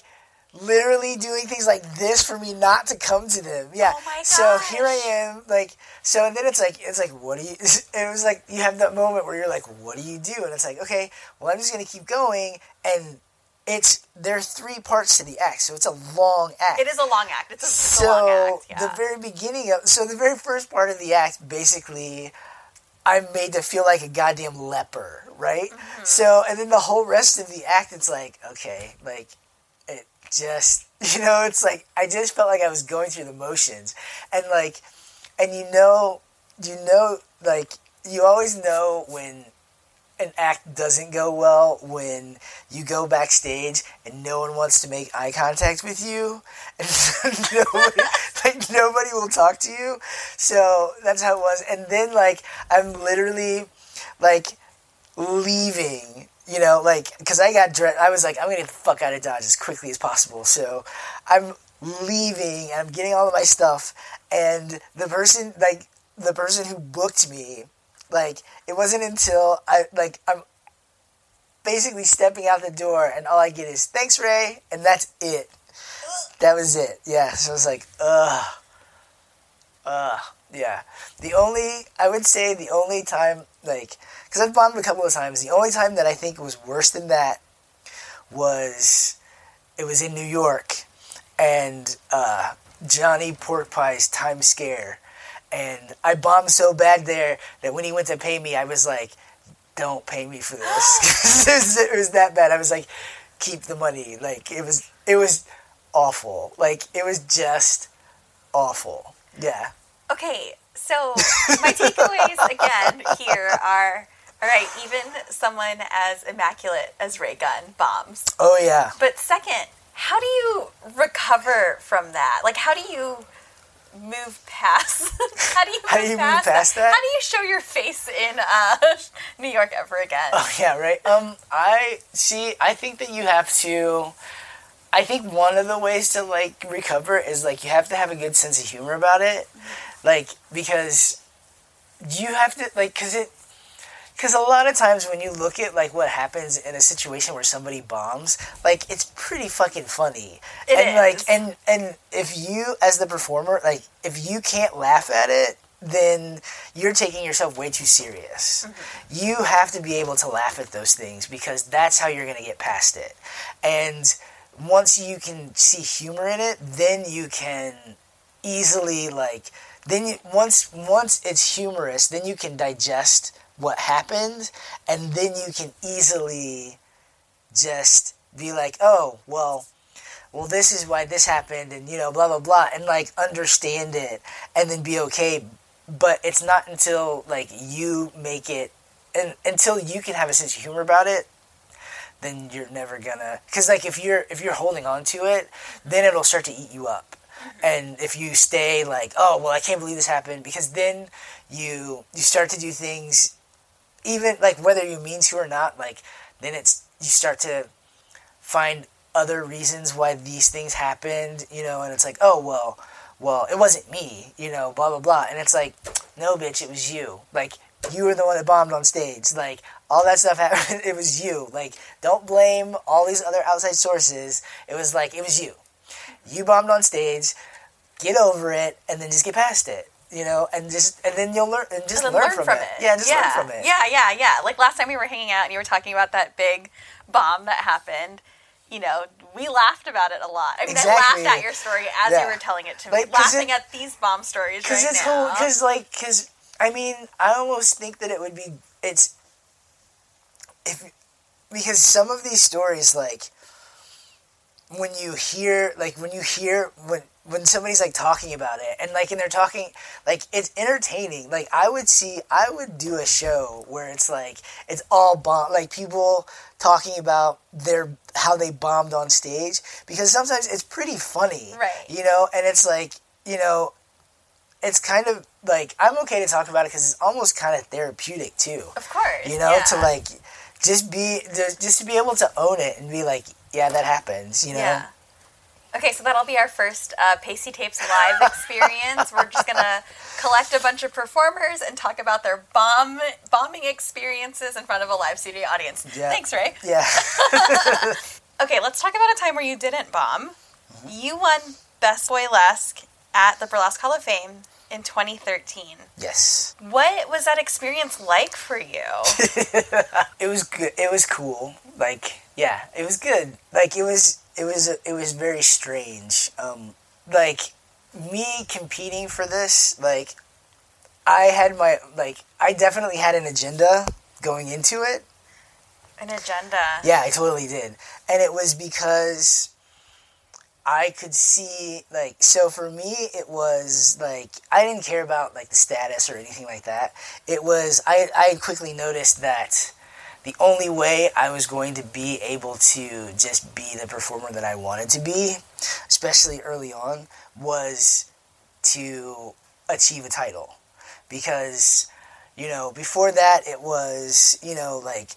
literally doing things like this for me not to come to them. Yeah. Oh So here I am, like so and then it's like it's like what do you it was like you have that moment where you're like, what do you do? And it's like, okay, well I'm just gonna keep going and it's there are three parts to the act, so it's a long act It is a long act. It's a, it's a so long act. Yeah. the very beginning of so the very first part of the act basically i'm made to feel like a goddamn leper right Mm-hmm. so and then the whole rest of the act it's like okay like just you know it's like i just felt like i was going through the motions. And like and you know you know like you always know when an act doesn't go well when you go backstage and no one wants to make eye contact with you and nobody, like nobody will talk to you. So that's how it was. And then like i'm literally like leaving you know like because i got dressed i was like i'm gonna get the fuck out of dodge as quickly as possible so i'm leaving i'm getting all of my stuff and the person like the person who booked me like it wasn't until I like I'm basically stepping out the door and all I get is thanks Ray and that's it. That was it. Yeah. So I was like, ugh. Ugh. Yeah. The only I would say the only time like because I've bombed a couple of times. The only time that I think was worse than that was it was in New York and uh, Johnny Porkpie's Times Scare and I bombed so bad there that when he went to pay me, I was like, "Don't pay me for this." it was that bad. I was like, "Keep the money." Like it was, it was awful. Like it was just awful. Yeah. Okay, so my takeaways again here are. All right, even someone as immaculate as Ray Gunn bombs. Oh yeah. But second, how do you recover from that? Like, how do you move past? how do you, how do you past move past that? that? How do you show your face in uh, New York ever again? Oh yeah, right. Um, I see. I think that you have to. I think one of the ways to like recover is like you have to have a good sense of humor about it, like because you have to like because it because a lot of times when you look at like what happens in a situation where somebody bombs like it's pretty fucking funny it and is. like and and if you as the performer like if you can't laugh at it then you're taking yourself way too serious. Mm-hmm. You have to be able to laugh at those things because that's how you're going to get past it. And once you can see humor in it, then you can easily like then you, once once it's humorous, then you can digest what happened, and then you can easily just be like, oh, well, well, this is why this happened, and you know, blah blah blah, and like understand it, and then be okay. But it's not until like you make it, and until you can have a sense of humor about it, then you're never gonna. Because like if you're if you're holding on to it, then it'll start to eat you up. And if you stay like, oh well, I can't believe this happened, because then you you start to do things even like whether you mean to or not, like then it's you start to find other reasons why these things happened, you know, and it's like, oh well, well, it wasn't me, you know, blah blah blah, and it's like, no, bitch, it was you. Like you were the one that bombed on stage. Like all that stuff happened, it was you. Like don't blame all these other outside sources. It was like it was you. You bombed on stage. Get over it, and then just get past it you know, and just and then you'll learn and just and learn, learn, from, from it. it. Yeah, just yeah. learn from it. Yeah, yeah, yeah. Like last time we were hanging out and you were talking about that big bomb that happened. You know, we laughed about it a lot. I mean, exactly. I laughed at your story as yeah. you were telling it to me, like, laughing it, at these bomb stories right it's now. Because, like, because I mean, I almost think that it would be it's if because some of these stories, like when you hear, like when you hear when when somebody's like talking about it and like and they're talking like it's entertaining. Like i would see i would do a show where it's like it's all bomb like people talking about their how they bombed on stage because sometimes it's pretty funny right. you know and it's like you know it's kind of like i'm okay to talk about it because it's almost kind of therapeutic too. Of course you know yeah. to like just be just to be able to own it and be like yeah that happens you know yeah Okay, so that'll be our first uh, Pastie Tapes live experience. We're just gonna collect a bunch of performers and talk about their bomb bombing experiences in front of a live studio audience. Yeah. Thanks, Ray. Yeah. okay, let's talk about a time where you didn't bomb. Mm-hmm. You won Best Boylesque at the Burlesque Hall of Fame in 2013. Yes. What was that experience like for you? it was good. It was cool. Like, yeah, it was good. Like, it was it was it was very strange. Um, like me competing for this, like I had my like I definitely had an agenda going into it. An agenda. Yeah, I totally did, and it was because I could see like so for me it was like I didn't care about like the status or anything like that. It was I I quickly noticed that the only way I was going to be able to just be the performer that I wanted to be, especially early on, was to achieve a title. Because, you know, before that it was, you know, like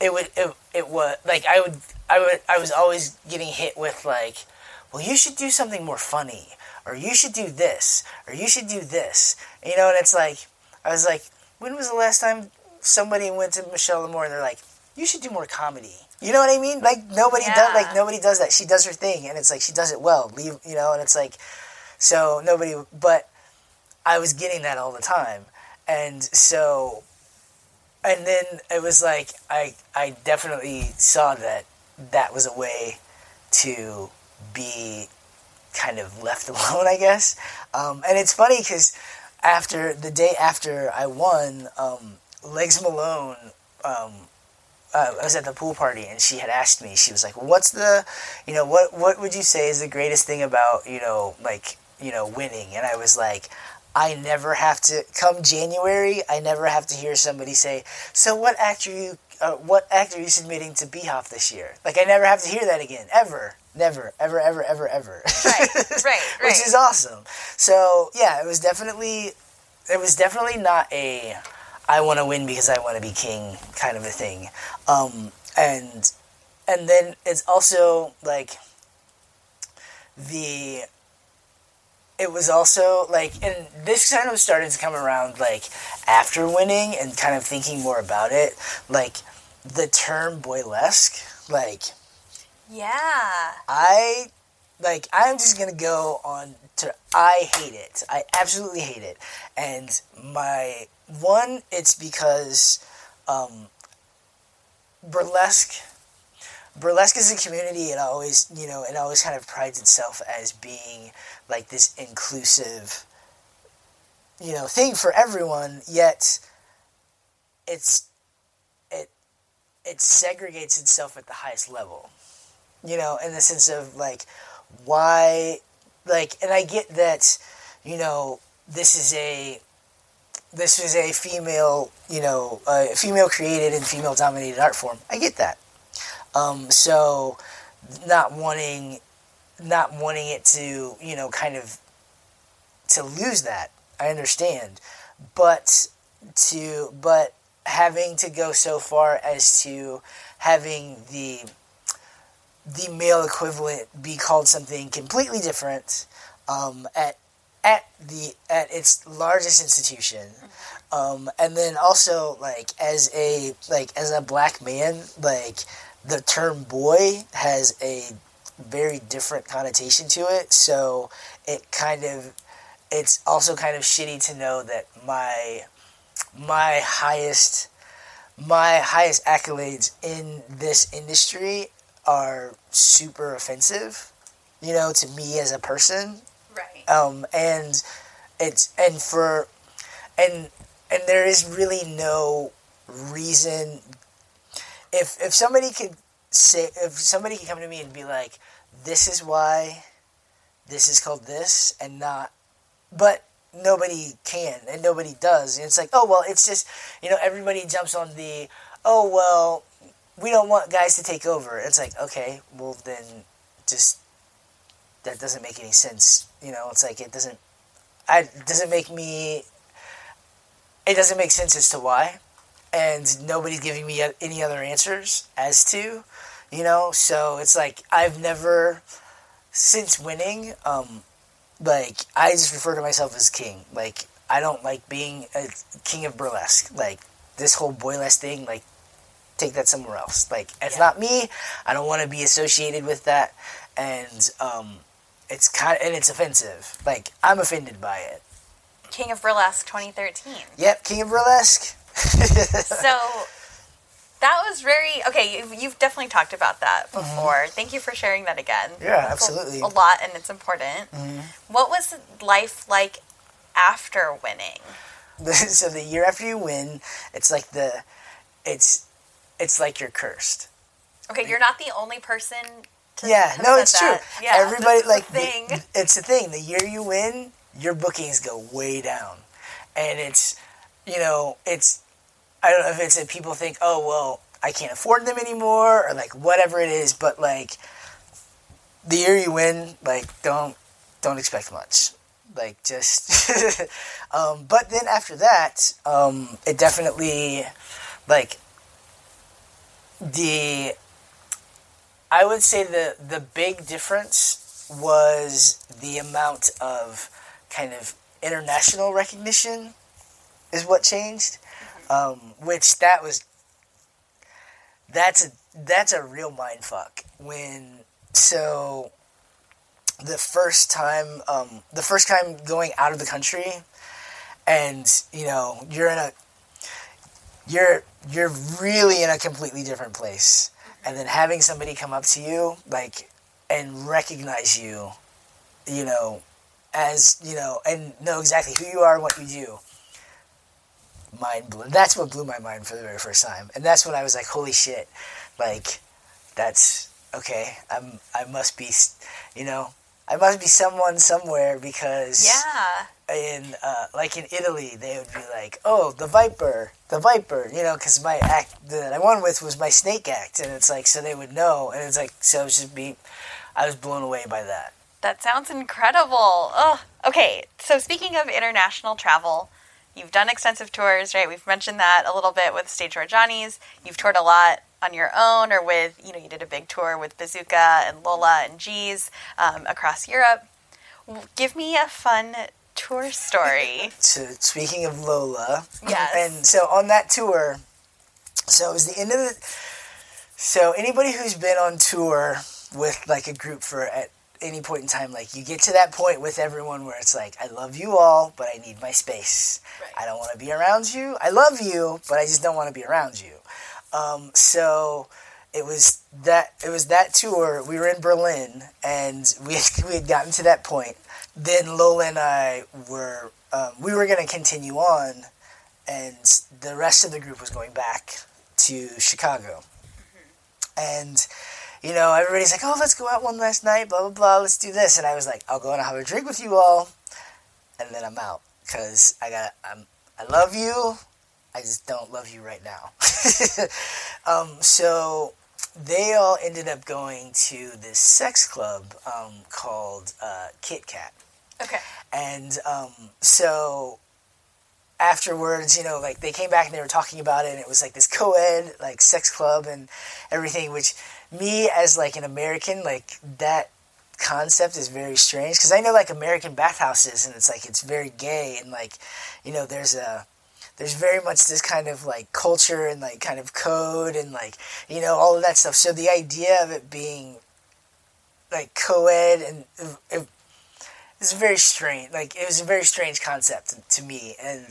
it would it, it was like I would I would I was always getting hit with like, well, you should do something more funny, or you should do this, or you should do this. You know, and it's like I was like, when was the last time somebody went to Michelle L'amour and they're like, you should do more comedy. You know what I mean? Like nobody yeah. does like nobody does that. She does her thing and it's like she does it well. Leave you know, and it's like so nobody but I was getting that all the time. And so and then it was like I I definitely saw that that was a way to be kind of left alone, I guess. Um, and it's funny because after the day after I won, um, Legs Malone, um, uh, I was at the pool party and she had asked me. She was like, "What's the, you know, what what would you say is the greatest thing about you know like you know winning?" And I was like, I never have to come January. I never have to hear somebody say, "So what actor you uh, what actor are you submitting to BHOF this year?" Like I never have to hear that again, ever, never, ever, ever, ever, ever. Right, right, right. Which is awesome. So yeah, it was definitely, it was definitely not a, I want to win because I want to be king kind of a thing, um, and and then it's also like the it was also like, and this kind of started to come around like after winning and kind of thinking more about it. Like the term boylesque, like, yeah, I like I'm just gonna go on to I hate it. I absolutely hate it. And my one, it's because um, burlesque burlesque is a community it always you know it always kind of prides itself as being like this inclusive you know thing for everyone yet it's it it segregates itself at the highest level you know in the sense of like why like and i get that you know this is a this is a female you know a female created and female dominated art form. I get that. Um, so not wanting not wanting it to you know kind of to lose that I understand, but to but having to go so far as to having the the male equivalent be called something completely different um, at at the at its largest institution um, and then also like as a like as a black man like the term boy has a very different connotation to it. So it kind of it's also kind of shitty to know that my my highest my highest accolades in this industry are super offensive, you know, to me as a person. Um, and it's and for and and there is really no reason if if somebody could say if somebody could come to me and be like, "This is why this is called this," and not, but nobody can and nobody does, and it's like, oh well, it's just you know everybody jumps on the, oh well, we don't want guys to take over. It's like okay, well then, just that doesn't make any sense. You know, it's like it doesn't. I doesn't make me. It doesn't make sense as to why and nobody's giving me any other answers as to, you know. So it's like I've never, since winning, um, like I just refer to myself as king. Like I don't like being a king of burlesque. Like this whole boylesque thing, like take that somewhere else. Like it's yeah. not me. I don't want to be associated with that, and um, it's kind of, and it's offensive. Like I'm offended by it. King of Burlesque 2013. Yep, King of Burlesque. so that was very okay. You've, you've definitely talked about that mm-hmm. before. Mm-hmm. Thank you for sharing that again. Yeah, absolutely. A, a, lot, and it's important. Mm-hmm. What was life like after winning? so the year after you win, it's like the, it's, it's like you're cursed. Okay, you're not the only person yeah, no, it's true. Yeah, everybody like thing. The, it's the thing. The year you win, your bookings go way down, and it's you know it's I don't know if it's that people think oh well I can't afford them anymore or like whatever it is, but like the year you win, like don't don't expect much. Like just, um, but then after that, um, it definitely like the. I would say the the big difference was the amount of kind of international recognition is what changed, um, which that was that's a that's a real mind fuck. When so the first time um, the first time going out of the country and you know you're in a you're you're really in a completely different place and then having somebody come up to you like and recognize you you know as you know and know exactly who you are and what you do. Mind blew that's what blew my mind for the very first time. And that's when i was like holy shit. Like that's okay i'm i must be you know i must be someone somewhere because yeah in uh, like in italy they would be like oh the viper the viper you know because my act that i won with was my snake act and it's like so they would know and it's like so it was just be i was blown away by that that sounds incredible oh okay so speaking of international travel You've done extensive tours, right? We've mentioned that a little bit with Stage Door Johnny's. You've toured a lot on your own or with, you know, you did a big tour with Bazooka and Lola and G's um, across Europe. Give me a fun tour story. so, speaking of Lola, yes. and so on that tour, so it was the end of the. So anybody who's been on tour with like a group for at any point in time, like you get to that point with everyone where it's like, I love you all, but I need my space. Right. I don't want to be around you. I love you, but I just don't want to be around you. Um, so it was that it was that tour. We were in Berlin, and we we had gotten to that point. Then Lola and I were um, we were going to continue on, and the rest of the group was going back to Chicago, mm-hmm. and you know, everybody's like, oh, let's go out one last night, blah, blah, blah, let's do this. And I was like, I'll go and have a drink with you all, and then I'm out. Because I got, I'm, I love you, I just don't love you right now. um, so they all ended up going to this sex club um, called uh, Kit Kat. Okay. And um, so afterwards, you know, like they came back and they were talking about it, and it was like this co-ed like sex club and everything, which me as like an American, like that concept is very strange because I know like American bathhouses and it's like it's very gay and like you know there's a there's very much this kind of like culture and like kind of code and like you know all of that stuff. So the idea of it being like co-ed and it's very strange. Like it was a very strange concept to me. And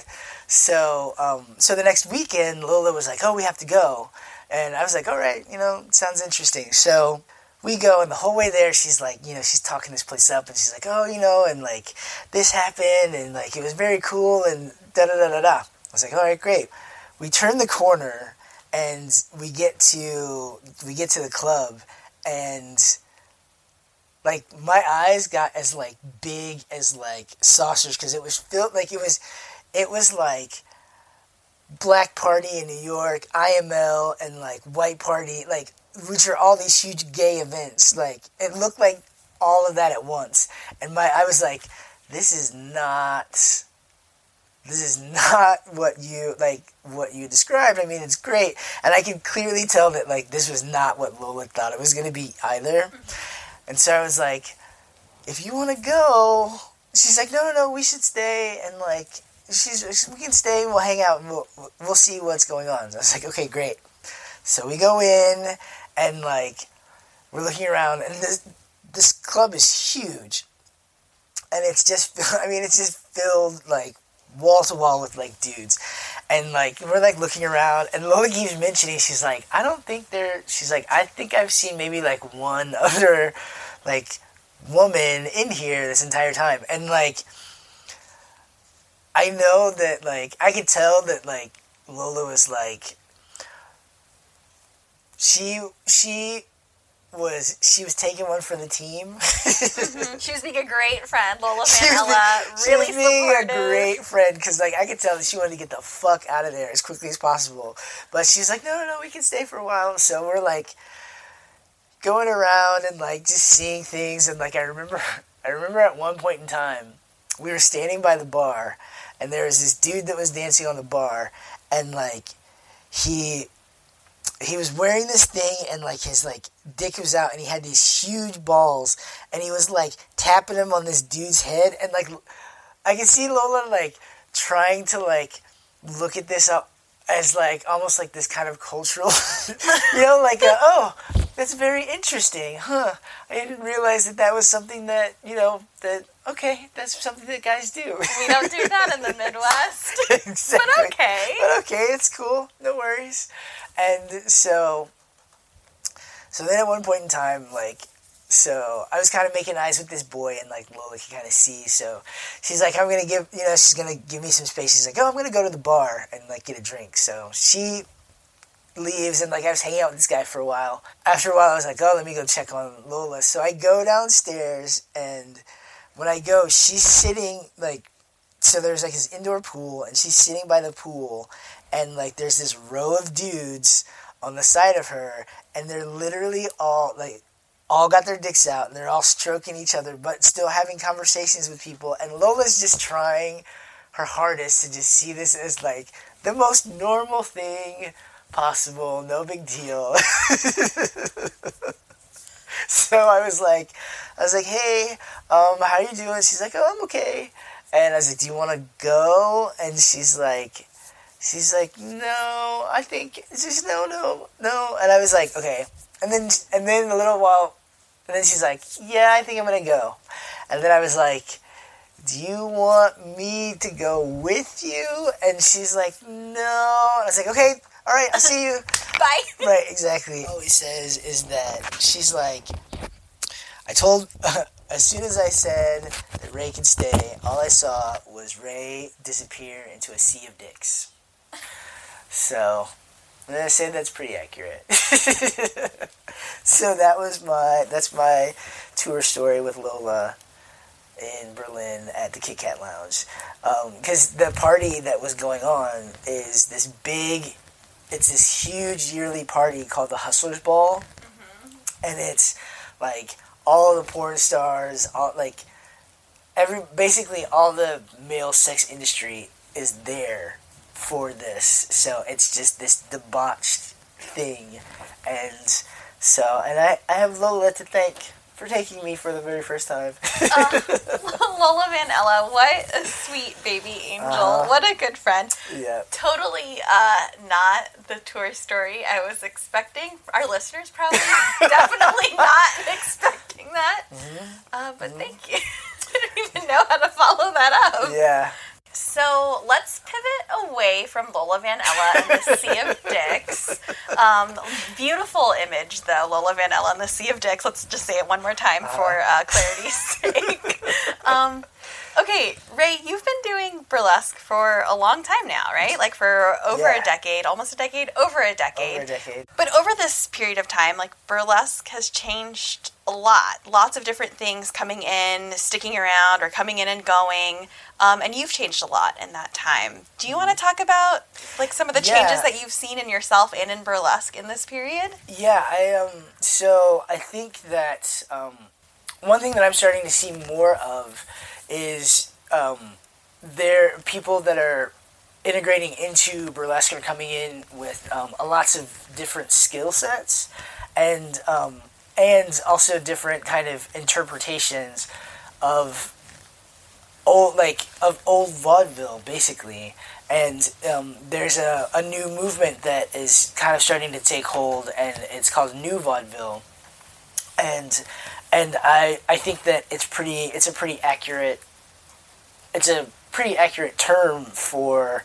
so um, so the next weekend, Lola was like, "Oh, we have to go." And I was like, all right, you know, sounds interesting. So we go, and the whole way there, she's like, you know, she's talking this place up, and she's like, oh, you know, and like this happened, and like it was very cool, and da da da da da. I was like, all right, great. We turn the corner, and we get to we get to the club, and like my eyes got as like big as like saucers because it was filled like it was it was like Black Party in New York, IML, and like White Party, like which are all these huge gay events. Like it looked like all of that at once, and my I was like, this is not. This is not what you like. What you described. I mean, it's great, and I can clearly tell that like this was not what Lola thought it was going to be either. And so I was like, if you want to go, she's like, no, no, no, we should stay and like she's we can stay, and we'll hang out, and we'll we'll see what's going on. So I was like, okay, great. So we go in, and like we're looking around, and this this club is huge, and it's just I mean it's just filled like wall to wall with like dudes. And like we're like looking around, and Lola keeps mentioning she's like, I don't think they're. She's like, I think I've seen maybe like one other like woman in here this entire time, and like I know that like I could tell that like Lola was like she she was she was taking one for the team. mm-hmm. She was being a great friend, Lola Van Ella. Being, really she was being supportive. a great friend because like I could tell that she wanted to get the fuck out of there as quickly as possible. But she's like, no, no, no, we can stay for a while. So we're like going around and like just seeing things and like I remember I remember at one point in time we were standing by the bar and there was this dude that was dancing on the bar and like he he was wearing this thing and like his like dick was out and he had these huge balls and he was like tapping him on this dude's head and like I can see Lola like trying to like look at this up as like almost like this kind of cultural you know like a, oh that's very interesting huh? I didn't realize that that was something that you know that okay that's something that guys do. We don't do that in the Midwest. Exactly. But okay. But okay it's cool. No worries and so so then at one point in time like so I was kind of making eyes with this boy, and like Lola can kind of see. So she's like, "I'm gonna give you know, she's gonna give me some space." She's like, "Oh, I'm gonna go to the bar and like get a drink." So she leaves, and like I was hanging out with this guy for a while. After a while, I was like, "Oh, let me go check on Lola." So I go downstairs, and when I go, she's sitting like so. There's like this indoor pool, and she's sitting by the pool, and like there's this row of dudes on the side of her, and they're literally all like all got their dicks out and they're all stroking each other, but still having conversations with people. And Lola's just trying her hardest to just see this as like the most normal thing possible, no big deal. so I was like, I was like, hey, um, how you doing? She's like, oh, I'm okay. And I was like, do you want to go? And she's like, she's like, no, I think it's just no, no, no. And I was like, okay. And then, and then a little while, and then she's like, yeah, I think I'm gonna go. And then I was like, do you want me to go with you? And she's like, no. And I was like, okay, all right, I'll see you. Bye. Right, exactly. All he says is that she's like, I told, as soon as I said that Ray can stay, all I saw was Ray disappear into a sea of dicks. So, I'm gonna say that's pretty accurate. so that was my, that's my tour story with Lola in Berlin at the Kit Kat Lounge. Because um, the party that was going on is this big, it's this huge yearly party called the Hustlaball. Mm-hmm. And it's like all the porn stars, all like every basically all the male sex industry is there for this. So it's just this debauched thing. And so, and I, I have Lola to thank for taking me for the very first time. uh, Lola van Ella, what a sweet baby angel. Uh, what a good friend. Yeah. Totally uh, not the tour story I was expecting. Our listeners probably definitely not expecting that. Mm-hmm. Uh, but mm-hmm. thank you. I didn't even know how to follow that up. Yeah. So let's pivot away from Lola Van Ella and the Sea of Dicks. Um, beautiful image, though, Lola Van Ella and the Sea of Dicks. Let's just say it one more time uh-huh. for uh, clarity's sake. Um, okay, Ray, you've been doing burlesque for a long time now, right? Like for over yeah. a decade, almost a decade, over a decade. Over a decade. But over this period of time, like burlesque has changed a lot. Lots of different things coming in, sticking around, or coming in and going. Um, and you've changed a lot in that time. Do you want to talk about like some of the changes that you've seen in yourself and in burlesque in this period? Yeah, I um. So I think that um, one thing that I'm starting to see more of is um, there people that are integrating into burlesque are coming in with um, lots of different skill sets and um, and also different kind of interpretations of old like of old vaudeville basically. And um, there's a, a new movement that is kind of starting to take hold and it's called new vaudeville. And and I I think that it's pretty it's a pretty accurate it's a pretty accurate term for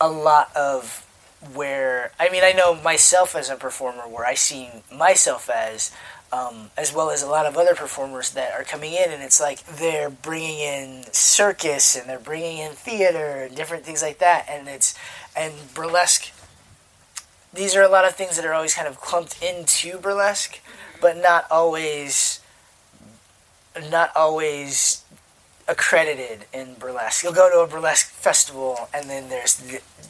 a lot of where I mean I know myself as a performer where I see myself as um, as well as a lot of other performers that are coming in and it's like they're bringing in circus and they're bringing in theater and different things like that. And it's and burlesque these are a lot of things that are always kind of clumped into burlesque but not always not always accredited in burlesque. You'll go to a burlesque festival, and then there's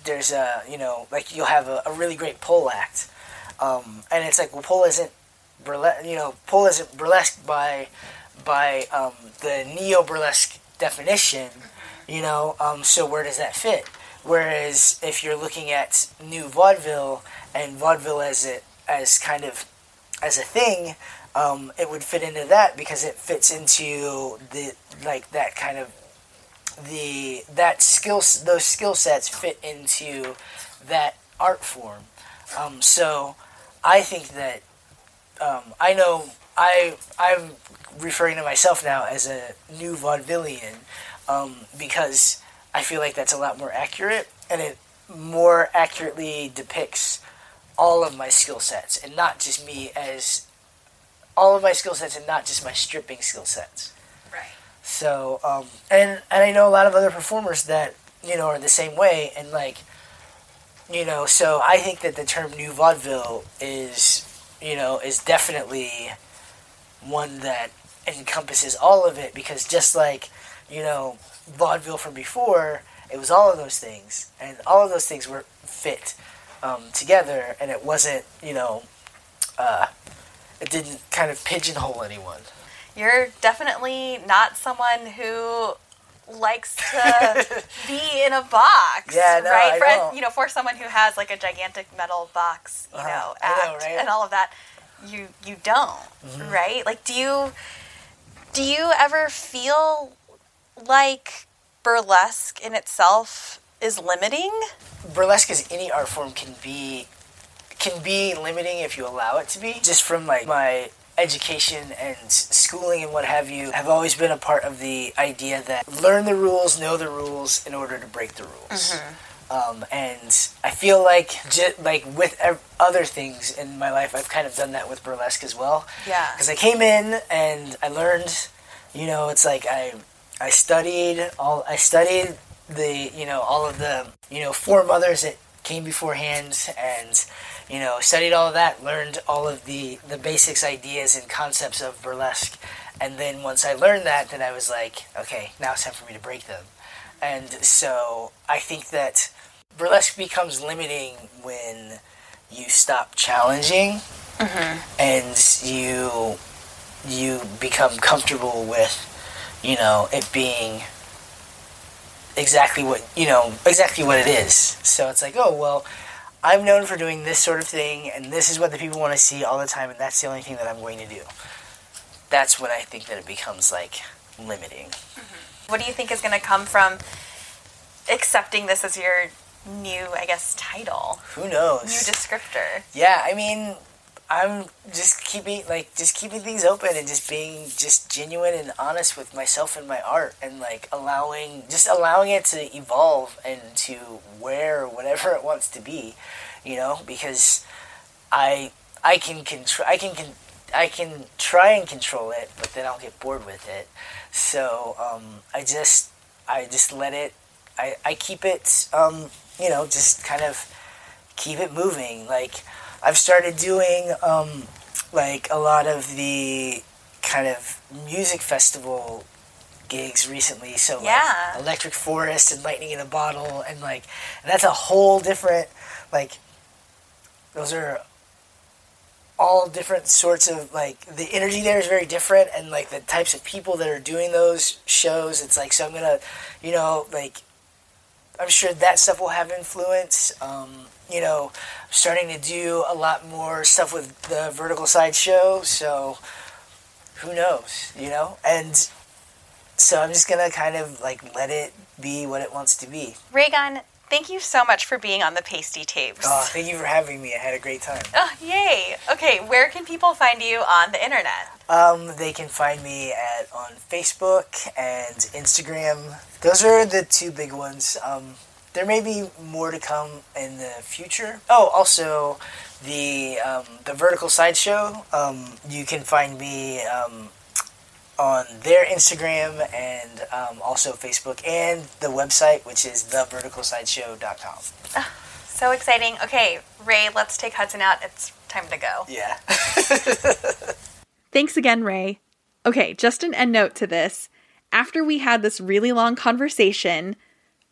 there's a you know like you'll have a, a really great pole act, um, and it's like well pole isn't burlesque you know pole isn't burlesque by by um, the neo burlesque definition, you know. Um, so where does that fit? Whereas if you're looking at new vaudeville and vaudeville as it as kind of as a thing, um, it would fit into that because it fits into the like that kind of the that skills those skill sets fit into that art form. Um, so I think that um, I know I I'm referring to myself now as a new vaudevillian um, because I feel like that's a lot more accurate and it more accurately depicts all of my skill sets and not just me as all of my skill sets and not just my stripping skill sets. Right. So, um, and and I know a lot of other performers that you know are the same way, and like, you know, so I think that the term new vaudeville is, you know, is definitely one that encompasses all of it because just like, you know, vaudeville from before, it was all of those things, and all of those things were fit um, together, and it wasn't, you know, uh, it didn't kind of pigeonhole anyone. You're definitely not someone who likes to be in a box. Yeah, no, right. I for you know, for someone who has like a gigantic metal box, you Uh-huh. know, act know, right? and all of that, you you don't, Mm-hmm. right? Like, do you do you ever feel like burlesque in itself is limiting? burlesque as any art form can be can be limiting if you allow it to be just from like my education and schooling and what have you have always been a part of the idea that learn the rules know the rules in order to break the rules um, and I feel like j- like with ev- other things in my life I've kind of done that with burlesque as well Yeah. because I came in and I learned, you know, it's like I I studied all I studied the you know all of the you know four mothers that came beforehand and you know studied all of that, learned all of the the basics, ideas, and concepts of burlesque, and then once I learned that, then I was like, okay, now it's time for me to break them, and so I think that burlesque becomes limiting when you stop challenging mm-hmm. and you you become comfortable with you know it being exactly what you know exactly what it is. So it's like oh well i'm known for doing this sort of thing and this is what the people want to see all the time and that's the only thing that i'm going to do. That's when i think that it becomes like limiting. Mm-hmm. What do you think is going to come from accepting this as your new, I guess, title, who knows? New descriptor? yeah i mean i'm just keeping like just keeping things open and just being just genuine and honest with myself and my art and like allowing just allowing it to evolve and to wear whatever it wants to be you know because i i can control i can con- i can try and control it but then i'll get bored with it so um i just i just let it i i keep it um you know just kind of keep it moving. Like I've started doing um, like a lot of the kind of music festival gigs recently. So Yeah. like Electric Forest and Lightning in a Bottle and like and that's a whole different like those are all different sorts of like the energy there is very different and like the types of people that are doing those shows it's like so i'm gonna you know like i'm sure that stuff will have influence um, you know starting to do a lot more stuff with the vertical side show so who knows you know? And so i'm just gonna kind of like let it be what it wants to be. Ray Gunn, thank you so much for being on the Pastie Tapes. oh thank you for having me i had a great time Oh, yay. Okay, where can people find you on the internet? Um, they can find me at on Facebook and Instagram. Those are the two big ones. Um, there may be more to come in the future. Oh, also the um, the Vertical Sideshow. Um, you can find me um, on their Instagram and um, also Facebook and the website, which is theverticalsideshow.com. So exciting. Okay, Ray, let's take Hudson out. It's time to go. Yeah. Thanks again, Ray. Okay, just an end note to this. After we had this really long conversation,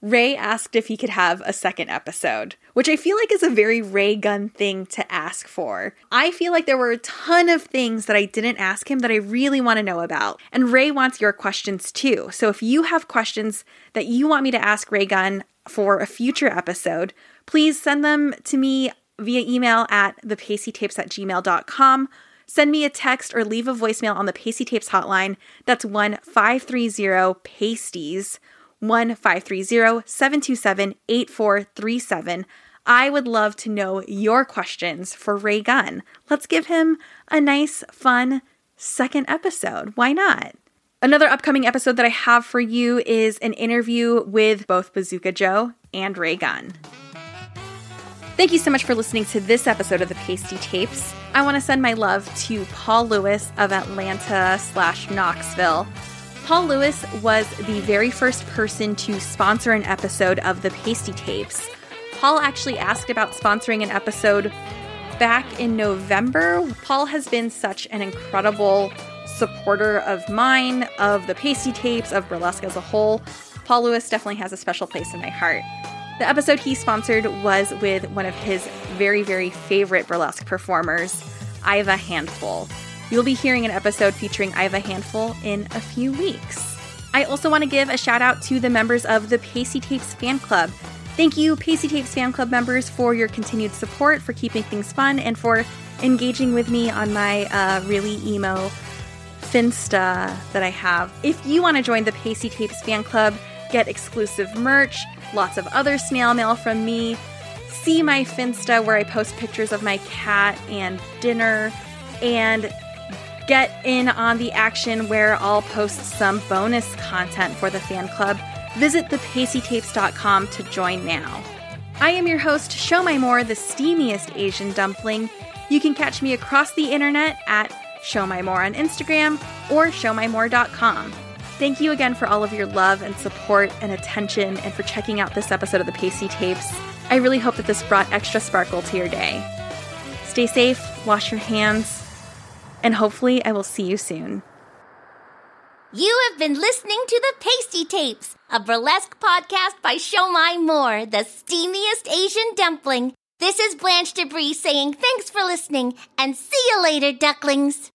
Ray asked if he could have a second episode, which I feel like is a very Ray Gunn thing to ask for. I feel like there were a ton of things that I didn't ask him that I really want to know about. And Ray wants your questions too. So if you have questions that you want me to ask Ray Gunn for a future episode, please send them to me via email at thepastietapes at gmail.com. Send me a text or leave a voicemail on the Pastie Tapes hotline. That's 1 530 Pasties. 1 530 727 8437. I would love to know your questions for Ray Gunn. Let's give him a nice, fun second episode. Why not? Another upcoming episode that I have for you is an interview with both Bazuka Joe and Ray Gunn. Thank you so much for listening to this episode of the Pastie Tapes. I want to send my love to Paul Lewis of Atlanta slash Knoxville. Paul Lewis was the very first person to sponsor an episode of the Pastie Tapes. Paul actually asked about sponsoring an episode back in November. Paul has been such an incredible supporter of mine, of the Pastie Tapes, of burlesque as a whole. Paul Lewis definitely has a special place in my heart. The episode he sponsored was with one of his very, very favorite burlesque performers, Iva Handful. You'll be hearing an episode featuring Iva Handful in a few weeks. I also want to give a shout out to the members of the Pastie Tapes fan club. Thank you, Pastie Tapes fan club members, for your continued support, for keeping things fun, and for engaging with me on my uh, really emo Finsta that I have. If you want to join the Pastie Tapes fan club, get exclusive merch, lots of other snail mail from me, see my Finsta where I post pictures of my cat and dinner, and get in on the action where I'll post some bonus content for the fan club, visit thepastietapes.com to join now. I am your host, Show My More, the steamiest Asian dumpling. You can catch me across the internet at Show My More on Instagram or showmymore.com. Thank you again for all of your love and support and attention and for checking out this episode of the Pastie Tapes. I really hope that this brought extra sparkle to your day. Stay safe, wash your hands, and hopefully I will see you soon. You have been listening to the Pastie Tapes, a burlesque podcast by Show My More, the steamiest Asian dumpling. This is Blanche Debris saying thanks for listening and see you later, ducklings.